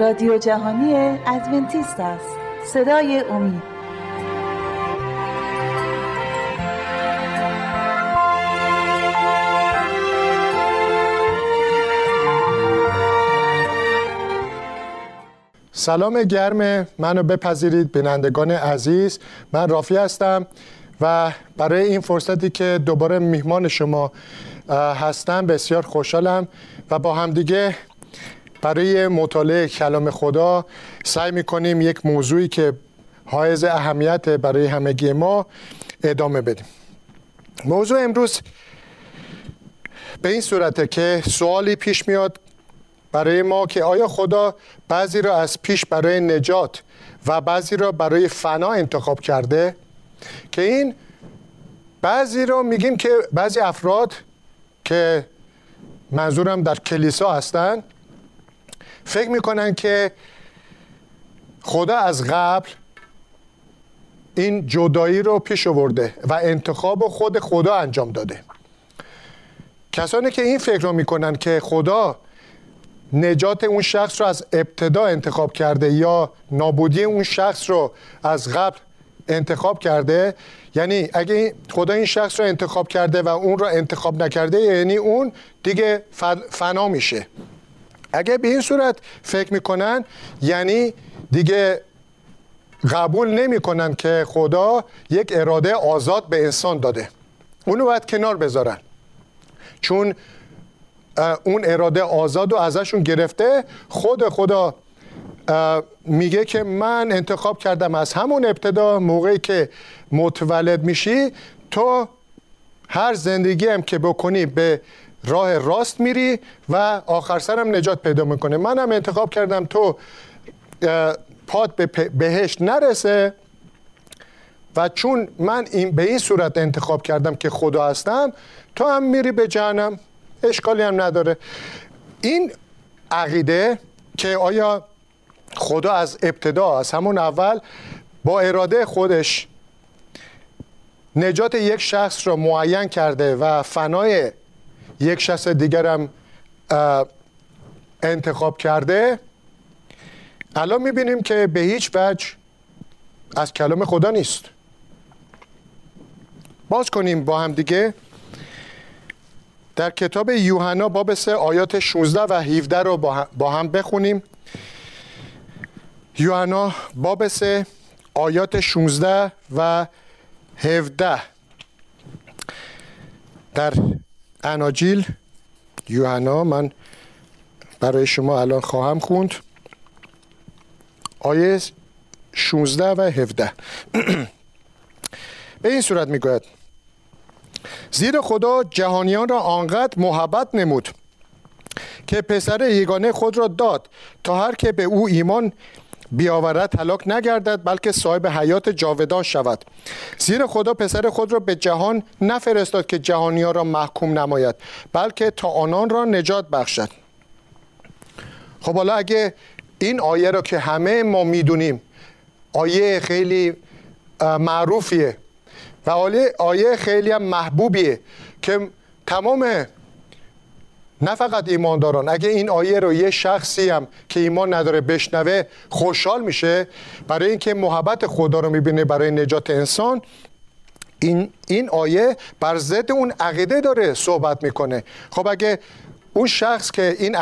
رادیو جهانی ادونتیست است. صدای امید. سلام گرم. منو بپذیرید بینندگان عزیز. من رافی هستم و برای این فرصتی که دوباره میهمان شما هستم بسیار خوشحالم و با همدیگه برای مطالعه کلام خدا سعی می‌کنیم یک موضوعی که حائز اهمیت برای همگی ما ادامه بدیم. موضوع امروز به این صورته که سوالی پیش میاد برای ما که آیا خدا بعضی را از پیش برای نجات و بعضی را برای فنا انتخاب کرده؟ که این بعضی را میگیم که بعضی افراد که منظورم در کلیسا هستن فکر می‌کنن که خدا از قبل این جدایی رو پیش آورده و انتخاب خود خدا انجام داده. کسانی که این فکر رو می‌کنن که خدا نجات اون شخص رو از ابتدا انتخاب کرده یا نابودی اون شخص رو از قبل انتخاب کرده یعنی اگه خدا این شخص رو انتخاب کرده و اون رو انتخاب نکرده یعنی اون دیگه فنا میشه. اگه به این صورت فکر می‌کنن یعنی دیگه قبول نمی‌کنن که خدا یک اراده آزاد به انسان داده. اونو باید کنار بذارن. چون اون اراده آزاد و ازشون گرفته خود خدا میگه که من انتخاب کردم از همون ابتدا موقعی که متولد میشی تو هر زندگی هم که بکنی به راه راست میری و آخر سرم نجات پیدا می‌کنه. منم انتخاب کردم تو پاد به بهشت نرسه و چون من این به این صورت انتخاب کردم که خدا هستم تو هم میری به جهنم. اشکالی هم نداره. این عقیده که آیا خدا از ابتدا از همون اول با اراده خودش نجات یک شخص را معین کرده و فنای یک شخص دیگر هم انتخاب کرده. الان می‌بینیم که به هیچ وجه از کلام خدا نیست. باز کنیم با هم دیگه. در کتاب یوحنا باب سه آیات 16 و 17 رو با هم بخونیم. یوحنا باب سه آیات 16 و 17 در اناجیل یوحنا من برای شما الان خواهم خوند. آیه 16 و 17 به این صورت می‌گوید. زیر خدا جهانیان را آنقدر محبت نمود که پسر یگانه خود را داد تا هر که به او ایمان بیاورد هلاک نگردد بلکه صاحب حیات جاودان شود. زیر خدا پسر خود را به جهان نفرستاد که جهانیا را محکوم نماید بلکه تا آنان را نجات بخشد. خب حالا اگه این آیه را که همه ما می‌دونیم آیه خیلی معروفیه و آیه خیلی هم محبوبیه که تمام نه فقط ایمانداران اگه این آیه رو یه شخصی هم که ایمان نداره بشنوه خوشحال میشه. برای اینکه محبت خدا رو می‌بینه برای نجات انسان این, این آیه بر ضد اون عقیده داره صحبت می‌کنه. خب اگه اون شخص که این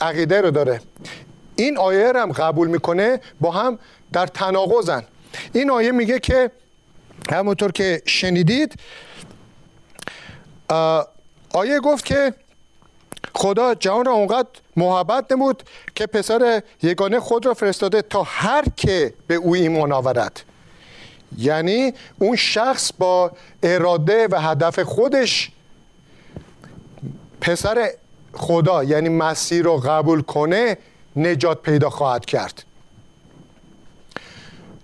عقیده رو داره این آیه رو هم قبول می‌کنه با هم در تناقضن. این آیه میگه که همونطور که شنیدید آیه گفت که خدا جهان را اونقدر محبت نمود که پسر یگانه خود را فرستاده تا هر که به او ایمان آورد. یعنی اون شخص با اراده و هدف خودش پسر خدا یعنی مسیر رو قبول کنه نجات پیدا خواهد کرد.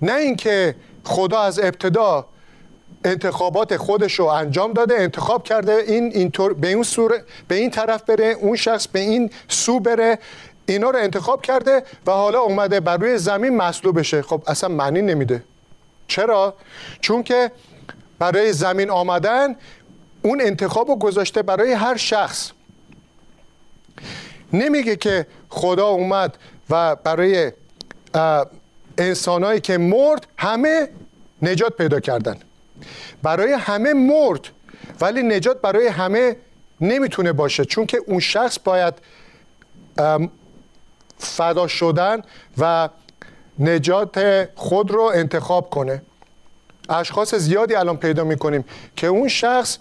نه اینکه خدا از ابتدا انتخابات خودش رو انجام داده انتخاب کرده این اینطور به این سور به این طرف بره اون شخص به این سو بره اینا رو انتخاب کرده و حالا اومده بر روی زمین مصلوب بشه خب اصلا معنی نمیده. چرا؟ چون که برای زمین آمدن اون انتخاب رو گذاشته برای هر شخص. نمیگه که خدا اومد و برای انسانهایی که مرد همه نجات پیدا کردن. برای همه مرد ولی نجات برای همه نمی‌تونه باشه چون که اون شخص باید فدا شدن و نجات خود رو انتخاب کنه. اشخاص زیادی الان پیدا می‌کنیم که اون شخص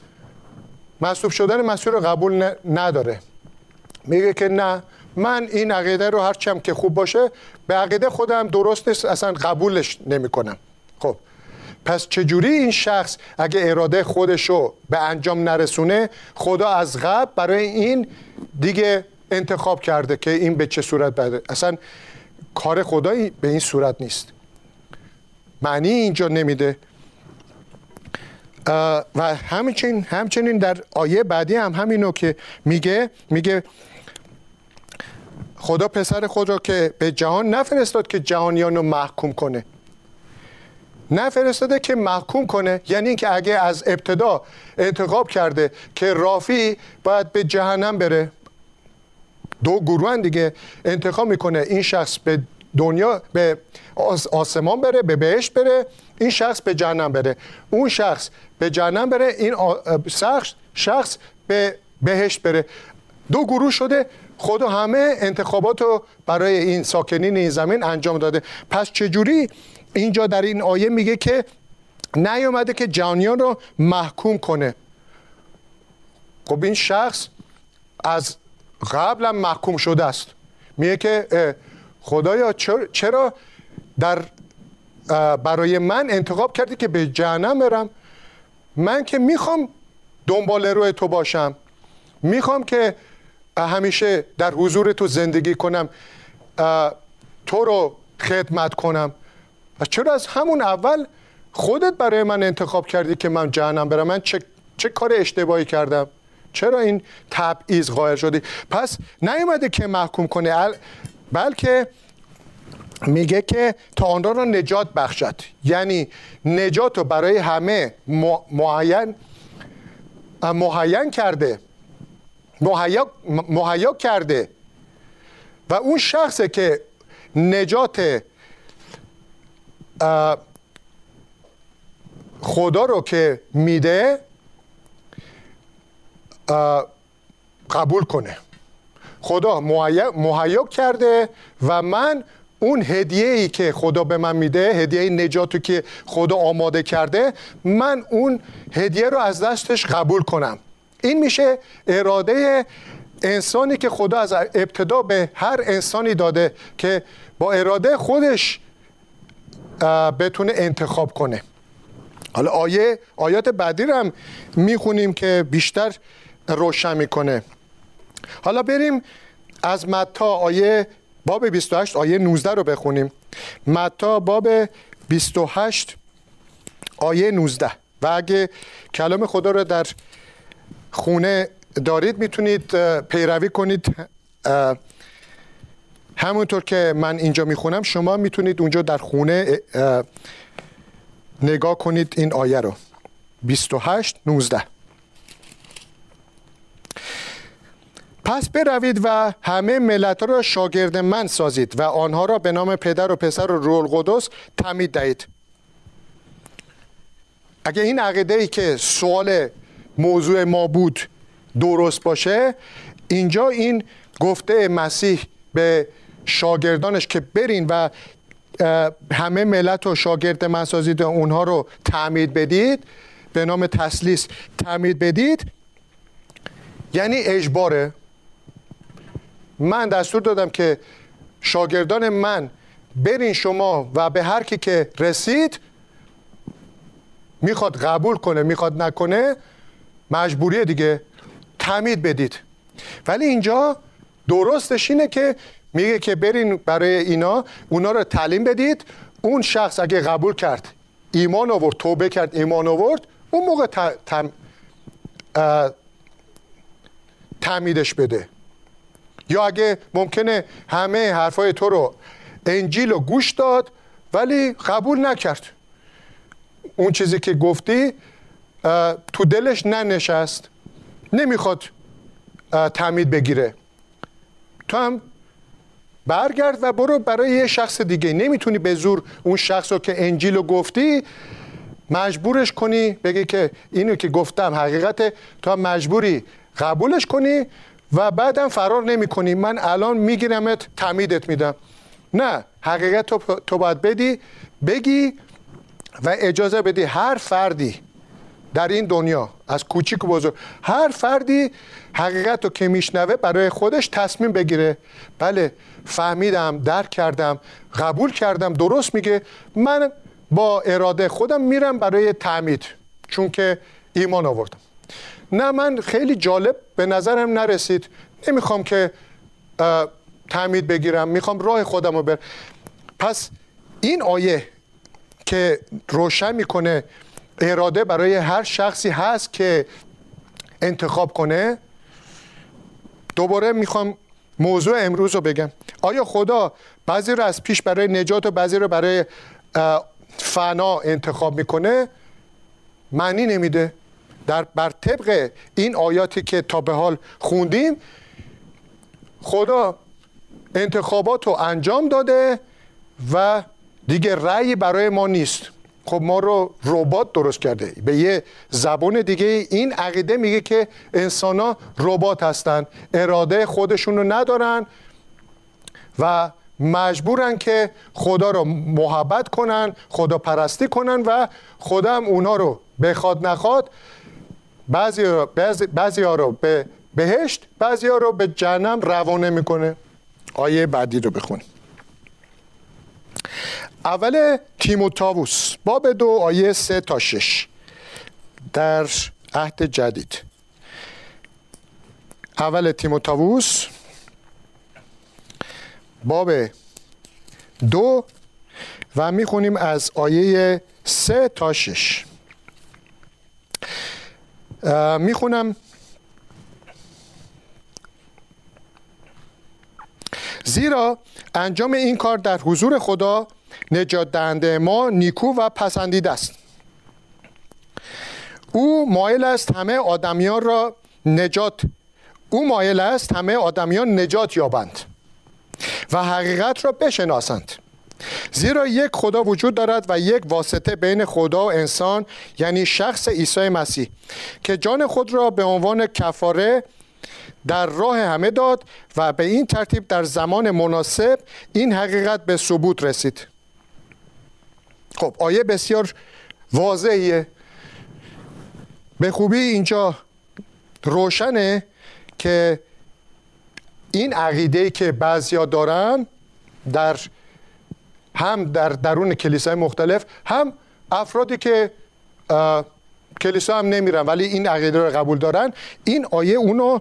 مصروف شدن مسیح رو قبول نداره. میگه که نه من این عقیده رو هرچم که خوب باشه به عقیده خودم درست نیست اصلا قبولش نمی‌کنم. خب پس چجوری این شخص اگه اراده خودش رو به انجام نرسونه خدا از قبل برای این دیگه انتخاب کرده که این به چه صورت بده؟ اصلا کار خدایی به این صورت نیست. معنی اینجا نمیده. و همچنین همچنین در آیه بعدی هم همینو که میگه میگه خدا پسر خود را که به جهان نفرستاد که جهانیان رو محکوم کنه. نفرستاده که محکوم کنه. یعنی اینکه اگه از ابتدا انتخاب کرده که رافی باید به جهنم بره. دو گروه دیگه انتخاب می‌کنه. این شخص به دنیا به آسمان بره به بهشت بره این شخص به جهنم بره. اون شخص به جهنم بره این شخص شخص به بهشت بره. دو گروه شده. خدا همه انتخابات رو برای این ساکنین این زمین انجام داده. پس چجوری اینجا در این آیه میگه که نیومده که جهانیان رو محکوم کنه. خب این شخص از قبلا محکوم شده است. میگه که خدایا چرا در برای من انتخاب کردی که به جهنم برم؟ من که می‌خوام دنبال روی تو باشم. می‌خوام که همیشه در حضور تو زندگی کنم. تو رو خدمت کنم. و چرا از همون اول خودت برای من انتخاب کردی که من جهنم برم؟ من چه, چه کار اشتباهی کردم؟ چرا این تبعیض قائل شدی؟ پس نیومده که محکوم کنه بلکه میگه که تا آن را نجات بخشد. یعنی نجات رو برای همه معین مهین کرده. مهیا کرده. و اون شخصه که نجات خدا رو که میده قبول کنه. خدا مهیا کرده و من اون هدیه ای که خدا به من میده هدیه نجاتو که خدا آماده کرده من اون هدیه رو از دستش قبول کنم. این میشه اراده انسانی که خدا از ابتدا به هر انسانی داده که با اراده خودش بتونه انتخاب کنه. حالا آیه آیات بعدی رو هم می‌خونیم که بیشتر روشن می‌کنه. حالا بریم از متا آیه باب 28 آیه 19 رو بخونیم. متا باب 28 آیه 19 و اگه کلام خدا رو در خونه دارید می‌تونید پیروی کنید. همونطور که من اینجا می‌خونم شما می‌تونید اونجا در خونه نگاه کنید این آیه رو. 28 19 پس بروید و همه ملت را شاگرد من سازید و آنها را به نام پدر و پسر و روح القدس تعمید دهید. اگه این عقیده ای که سوال موضوع ما بود درست باشه اینجا این گفته مسیح به شاگردانش که برین و همه ملت رو شاگرد من سازید و اونها رو تعمید بدید به نام تسلیس تعمید بدید یعنی اجباره. من دستور دادم که شاگردان من برین شما و به هر کی که رسید می‌خواد قبول کنه می‌خواد نکنه مجبوریه دیگه تعمید بدید. ولی اینجا درستش اینه که میگه که برین برای اینا اونا رو تعلیم بدید. اون شخص اگه قبول کرد ایمان آورد توبه کرد ایمان آورد اون موقع تعمیدش بده. یا اگه ممکنه همه حرفای تو رو انجیل رو گوش داد ولی قبول نکرد. اون چیزی که گفتی تو دلش ننشست نمی‌خواد تعمید بگیره. تو هم برگرد و برو برای یه شخص دیگه. نمی‌تونی به زور اون شخص رو که انجیل رو گفتی مجبورش کنی بگی که اینو که گفتم حقیقت تا مجبوری. قبولش کنی و بعدم فرار نمی کنی من الان میگیرمت تمیدت میدم. نه حقیقت تو, باید بدی بگی و اجازه بدی هر فردی در این دنیا از کوچیک و بزرگ هر فردی حقیقت رو که میشنوه برای خودش تصمیم بگیره. بله فهمیدم درک کردم قبول کردم درست میگه. من با اراده خودم میرم برای تعمید چون که ایمان آوردم. نه من خیلی جالب به نظرم نرسید. نمی‌خوام که تعمید بگیرم می‌خوام راه خودم رو بر پس این آیه که روشن می‌کنه اراده برای هر شخصی هست که انتخاب کنه دوباره می‌خوام موضوع امروز رو بگم. آیا خدا بعضی رو از پیش برای نجات و بعضی رو برای فنا انتخاب می‌کنه؟ معنی نمیده. در بر طبق این آیاتی که تا به حال خوندیم خدا انتخابات رو انجام داده و دیگه رأی برای ما نیست. خب ما رو ربات درست کرده. به یه زبان دیگه این عقیده میگه که انسان ها ربات هستن اراده خودشون رو ندارن و مجبورن که خدا رو محبت کنن خدا پرستی کنن و خدا هم اونا رو بخواد نخواد بعضی, بعضی, بعضی رو به بهشت بعضی ها رو به جهنم روانه می‌کنه. آیه بعدی رو بخونیم. اول تیموتاووس باب دو آیه سه تا شش. در عهد جدید. اول تیموتاووس باب دو و می‌خونیم از آیه سه تا شش. می‌خونم. زیرا انجام این کار در حضور خدا نجات دهنده ما نیکو و پسندیده است. او مایل است همه آدمیان را نجات او مایل است همه آدمیان نجات یابند و حقیقت را بشناسند. زیرا یک خدا وجود دارد و یک واسطه بین خدا و انسان یعنی شخص عیسی مسیح که جان خود را به عنوان کفاره در راه همه داد و به این ترتیب در زمان مناسب این حقیقت به ثبوت رسید. خب آیه بسیار واضحیه. به خوبی اینجا روشنه که این عقیده که بعضیا دارن در هم در درون کلیسای مختلف هم افرادی که کلیسا هم نمیرن ولی این عقیده رو قبول دارن این آیه اونو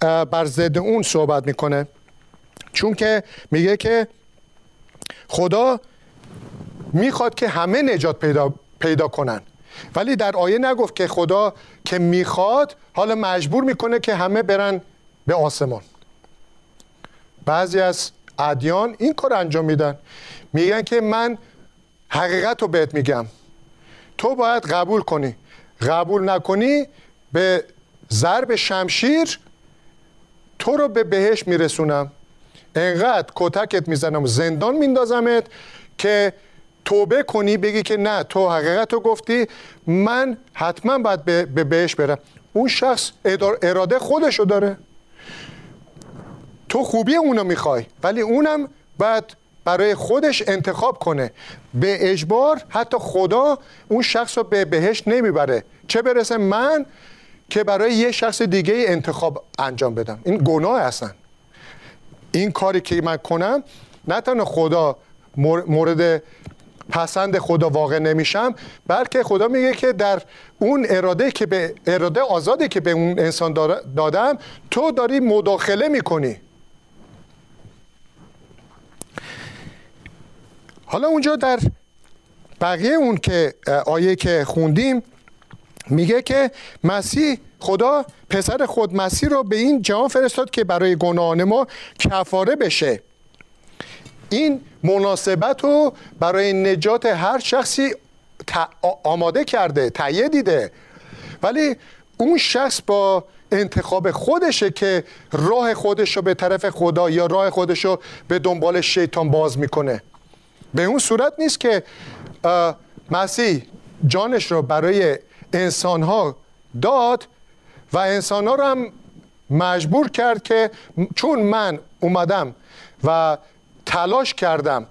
بر ضد اون صحبت می‌کنه. چون که میگه که خدا می‌خواد که همه نجات پیدا, پیدا کنن. ولی در آیه نگفت که خدا که می‌خواد حالا مجبور می‌کنه که همه برن به آسمان. بعضی از ادیان این کار انجام میدن. میگن که من حقیقت رو بهت میگم. تو باید قبول کنی. قبول نکنی به ضرب شمشیر تو رو به بهش میرسونم. انقدر کتکت می‌زنم زندان میندازمت که توبه کنی بگی که نه تو حقیقت رو گفتی من حتما باید به بهش برم. اون شخص اراده خودشو داره. تو خوبی اونو می‌خوای ولی اونم باید برای خودش انتخاب کنه. به اجبار حتی خدا اون شخص رو به بهش نمی‌بره. چه برسه من که برای یه شخص دیگه انتخاب انجام بدم. این گناه هستن این کاری که من کنم نه تنها خدا مورد پسند خدا واقع نمیشم بلکه خدا میگه که در اون اراده که به اراده آزادی که به اون انسان دادم تو داری مداخله می‌کنی. حالا اونجا در بقیه اون که آیه که خوندیم میگه که مسیح خدا پسر خود مسیح رو به این جهان فرستاد که برای گناهان ما کفاره بشه. این مناسبت رو برای نجات هر شخصی آماده کرده تهیه دیده. ولی اون شخص با انتخاب خودشه که راه خودش رو به طرف خدا یا راه خودش رو به دنبال شیطان باز می‌کنه. به اون صورت نیست که مسیح جانش رو برای انسان ها داد و انسان ها رو هم مجبور کرد که چون من اومدم و تلاش کردم.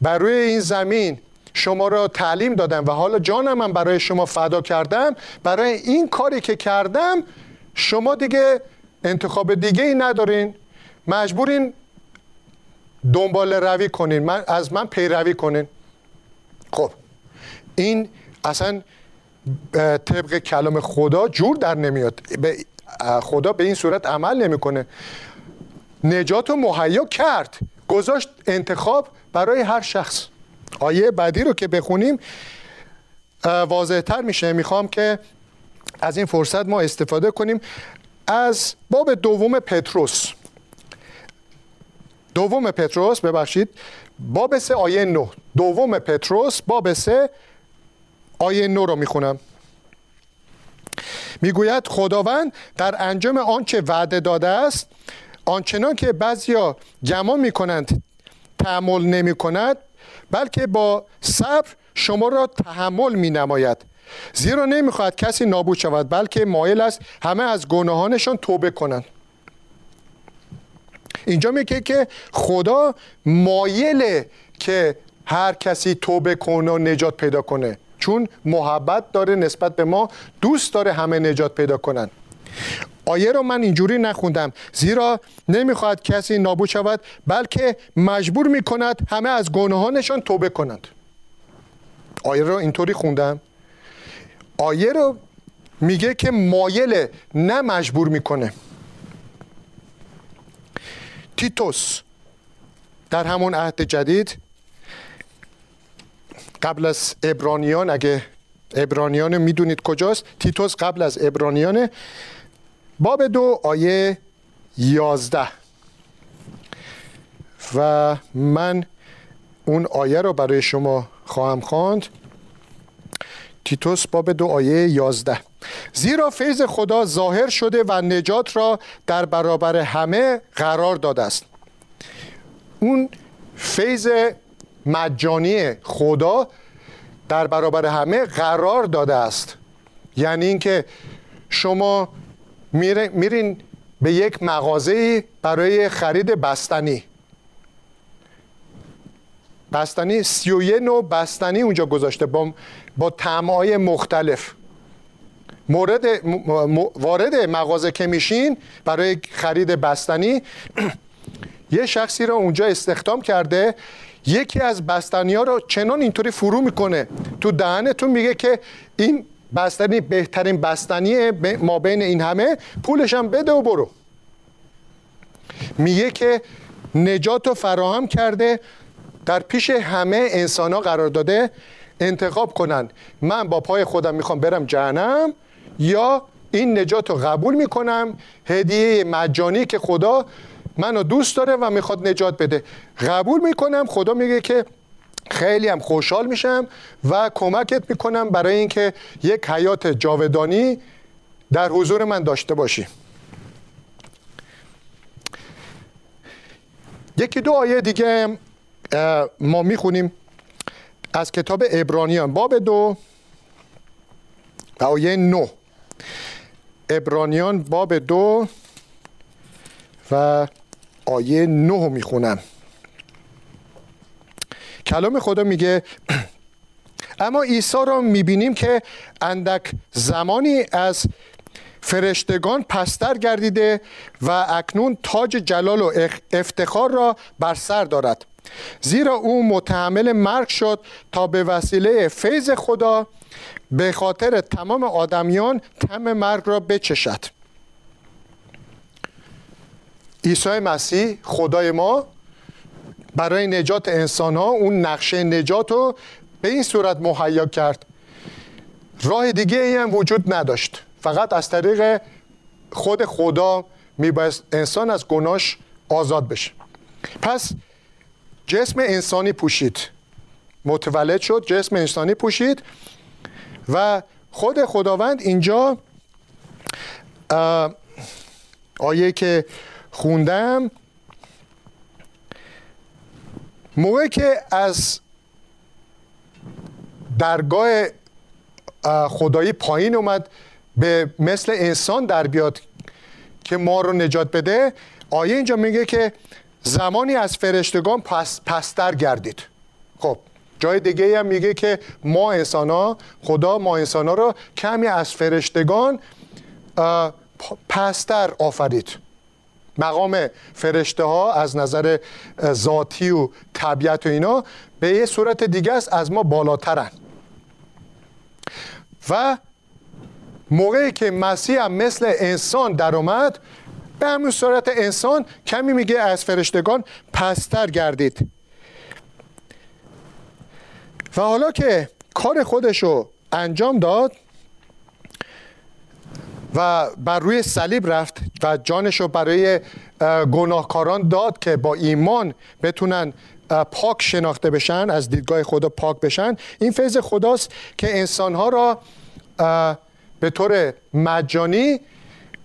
برای این زمین شما را تعلیم دادم و حالا جانم من برای شما فدا کردم. برای این کاری که کردم شما دیگه انتخاب دیگه ای ندارین. مجبورین دنبال روی کنین. من از من پیروی کنین. خب این اصلا طبق کلام خدا جور در نمیاد. خدا به این صورت عمل نمی‌کنه. نجات رو مهیا کرد. گذاشت انتخاب برای هر شخص. آیه بعدی رو که بخونیم واضحتر میشه. می‌خوام که از این فرصت ما استفاده کنیم. از باب دوم پتروس. دوم پتروس ببخشید. باب سه آیه نو دوم پتروس باب سه آیه نو رو می‌خونم. می‌گوید خداوند در انجام آنچه وعده داده است آنچنان که بعضیا گمان می‌کنند تحمل نمی کند بلکه با صبر شما را تحمل می نماید زیرا نمی‌خواهد کسی نابود شود بلکه مایل است همه از گناهانشان توبه کنند. اینجا میگه که خدا مایله که هر کسی توبه کنه و نجات پیدا کنه. چون محبت داره نسبت به ما دوست داره همه نجات پیدا کنن آیه رو من اینجوری نخوندم. زیرا نمی‌خواهد کسی نابود شود بلکه مجبور می‌کند همه از گناهانشان توبه کنند. آیه رو اینطوری خوندم. آیه رو میگه که مایل نه مجبور می‌کنه. تیتوس در همون عهد جدید قبل از ابرانیان اگه ابرانیان می‌دونید کجاست تیتوس قبل از ابرانیان باب دو آیه یازده. و من اون آیه رو برای شما خواهم خواند. تیتوس باب دو آیه یازده. زیرا فیض خدا ظاهر شده و نجات را در برابر همه قرار داده است. اون فیض مجانی خدا در برابر همه قرار داده است. یعنی اینکه شما میرین به یک مغازه برای خرید بستنی. بستنی سی نوع بستنی اونجا گذاشته با, با تعمای مختلف. مورد وارد مغازه که میشین برای خرید بستنی یه شخصی رو اونجا استخدام کرده. یکی از بستنی ها رو چنان اینطوری فرو می‌کنه تو دهنتون میگه که این بستنی بهترین بستنی ما بین این همه پولش هم بده و برو. میگه که نجات رو فراهم کرده در پیش همه انسان ها قرار داده انتخاب کنن. من با پای خودم می‌خوام برم جهنم یا این نجات رو قبول می‌کنم؟ هدیه مجانی که خدا منو دوست داره و می‌خواد نجات بده. قبول می‌کنم خدا میگه که خیلی هم خوشحال میشم و کمکت می‌کنم برای اینکه یک حیات جاودانی در حضور من داشته باشی. یکی دو آیه دیگه ما می‌خونیم. از کتاب ابرانیان باب دو و آیه نو ابرانیان باب دو و آیه نه می‌خونم. کلام خدا میگه اما عیسی را می‌بینیم که اندک زمانی از فرشتگان پستر گردیده و اکنون تاج جلال و افتخار را بر سر دارد. زیرا او متحمل مرگ شد تا به وسیله فیض خدا به خاطر تمام آدمیان تم مرگ را بچشد. عیسی مسیح خدای ما برای نجات انسان ها اون نقشه نجات رو به این صورت مهیا کرد. راه دیگه ای هم وجود نداشت. فقط از طریق خود خدا میبایست انسان از گناش آزاد بشه. پس جسم انسانی پوشید. متولد شد جسم انسانی پوشید و خود خداوند اینجا آیه که خوندم موقعی که از درگاه خدایی پایین اومد به مثل انسان در بیاد که ما رو نجات بده آیه اینجا میگه که زمانی از فرشتگان پس پستر گردید. خب جای دیگه هم میگه که ما انسان ها خدا ما انسان ها رو کمی از فرشتگان پستر آفرید. مقام فرشته ها از نظر ذاتی و طبیعت و اینا به یه صورت دیگه است از ما بالاترن. و موقعی که مسیح هم مثل انسان در اومد به همین صورت انسان کمی میگه از فرشتگان پستر گردید. و حالا که کار خودش رو انجام داد و بر روی صلیب رفت و جانش رو برای گناهکاران داد که با ایمان بتونن پاک شناخته بشن از دیدگاه خدا پاک بشن. این فیض خداست که انسانها را به طور مجانی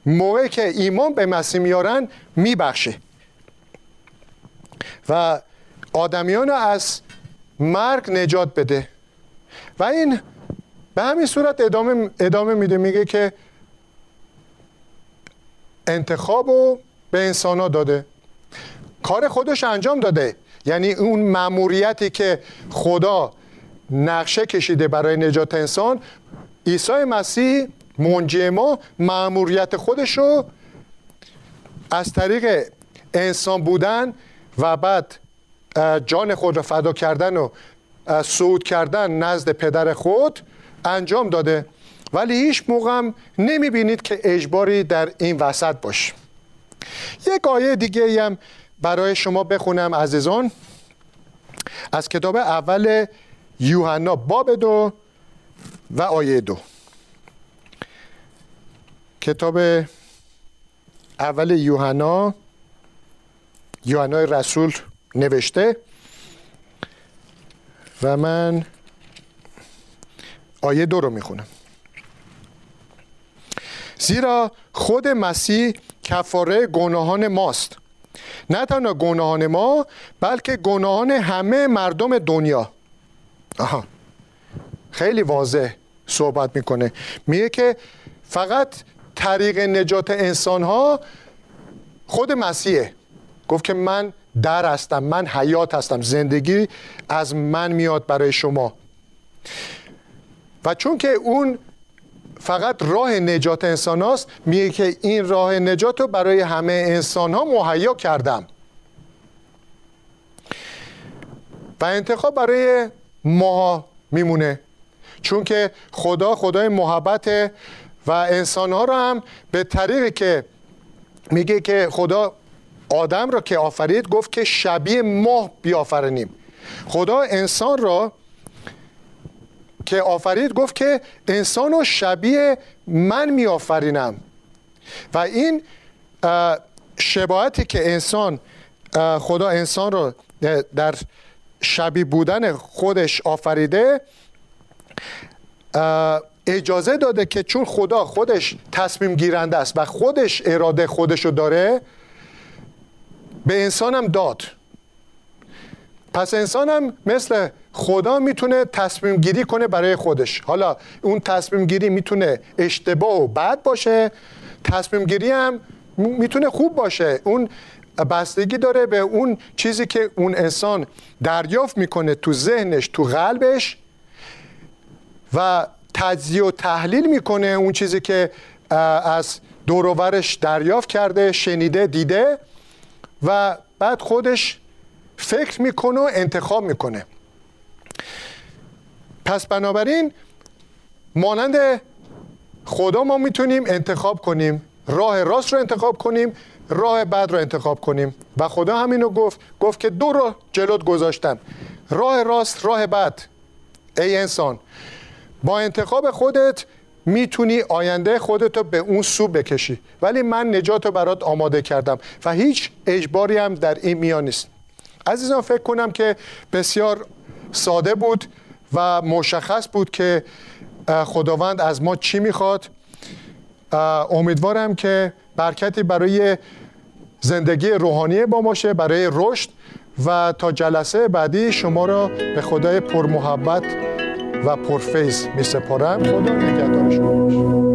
موقعی که ایمان به مسیح میارن میبخشه. و آدمیان از مرگ نجات بده. و این به همین صورت ادامه, ادامه میده میگه که انتخاب رو به انسان داده. کار خودش انجام داده. یعنی اون مأموریتی که خدا نقشه کشیده برای نجات انسان عیسی مسیح منجی ما مأموریت خودش رو از طریق انسان بودن و بعد جان خود را فدا کردن و صعود کردن نزد پدر خود انجام داده. ولی هیچ موقع هم نمی بینید که اجباری در این وسط باش. یک آیه دیگه هم برای شما بخونم عزیزان. از کتاب اول یوحنا باب دو و آیه دو. کتاب اول یوحنا یوحنا رسول نوشته و من آیه دو رو می‌خونم. زیرا خود مسیح کفاره گناهان ماست. نه تنها گناهان ما بلکه گناهان همه مردم دنیا. آها. خیلی واضح صحبت می‌کنه. میگه که فقط طریق نجات انسان ها خود مسیحه. گفت که من در هستم من حیات هستم زندگی از من میاد برای شما. و چون که اون فقط راه نجات انسان هاست میگه که این راه نجات رو برای همه انسان ها مهیا کردم. و انتخاب برای ما میمونه. چون که خدا خدای محبت و انسان ها رو هم به طریقی که میگه که خدا آدم را که آفرید گفت که شبیه ماه بیافرینیم. خدا انسان را که آفرید گفت که انسان رو شبیه من می آفرینم و این شباهتی که انسان خدا انسان رو در شبیه بودن خودش آفریده اجازه داده که چون خدا خودش تصمیم گیرنده است و خودش اراده خودش رو داره به انسانم داد. پس انسان هم مثل خدا می‌تونه تصمیم گیری کنه برای خودش. حالا اون تصمیم گیری می‌تونه اشتباه و بد باشه تصمیم گیری هم می‌تونه خوب باشه. اون بستگی داره به اون چیزی که اون انسان دریافت می‌کنه تو ذهنش تو قلبش و تجزیه و تحلیل می‌کنه اون چیزی که از دوروورش دریافت کرده شنیده دیده و بعد خودش فکر می‌کنه و انتخاب می‌کنه. پس بنابراین مانند خدا ما می‌تونیم انتخاب کنیم راه راست رو انتخاب کنیم راه بد رو انتخاب کنیم. و خدا همینو گفت گفت که دو رو جلوت گذاشتم راه راست راه بد. ای انسان با انتخاب خودت می‌تونی آینده خودت رو به اون سو بکشی. ولی من نجات رو برات آماده کردم و هیچ اجباری هم در این میان نیست. عزیزان فکر کنم که بسیار ساده بود. و مشخص بود که خداوند از ما چی می‌خواد. امیدوارم که برکتی برای زندگی روحانی با باشه برای رشد و تا جلسه بعدی شما را به خدای پرمحبت و پرفیض می سپارم خدا نگهدار شما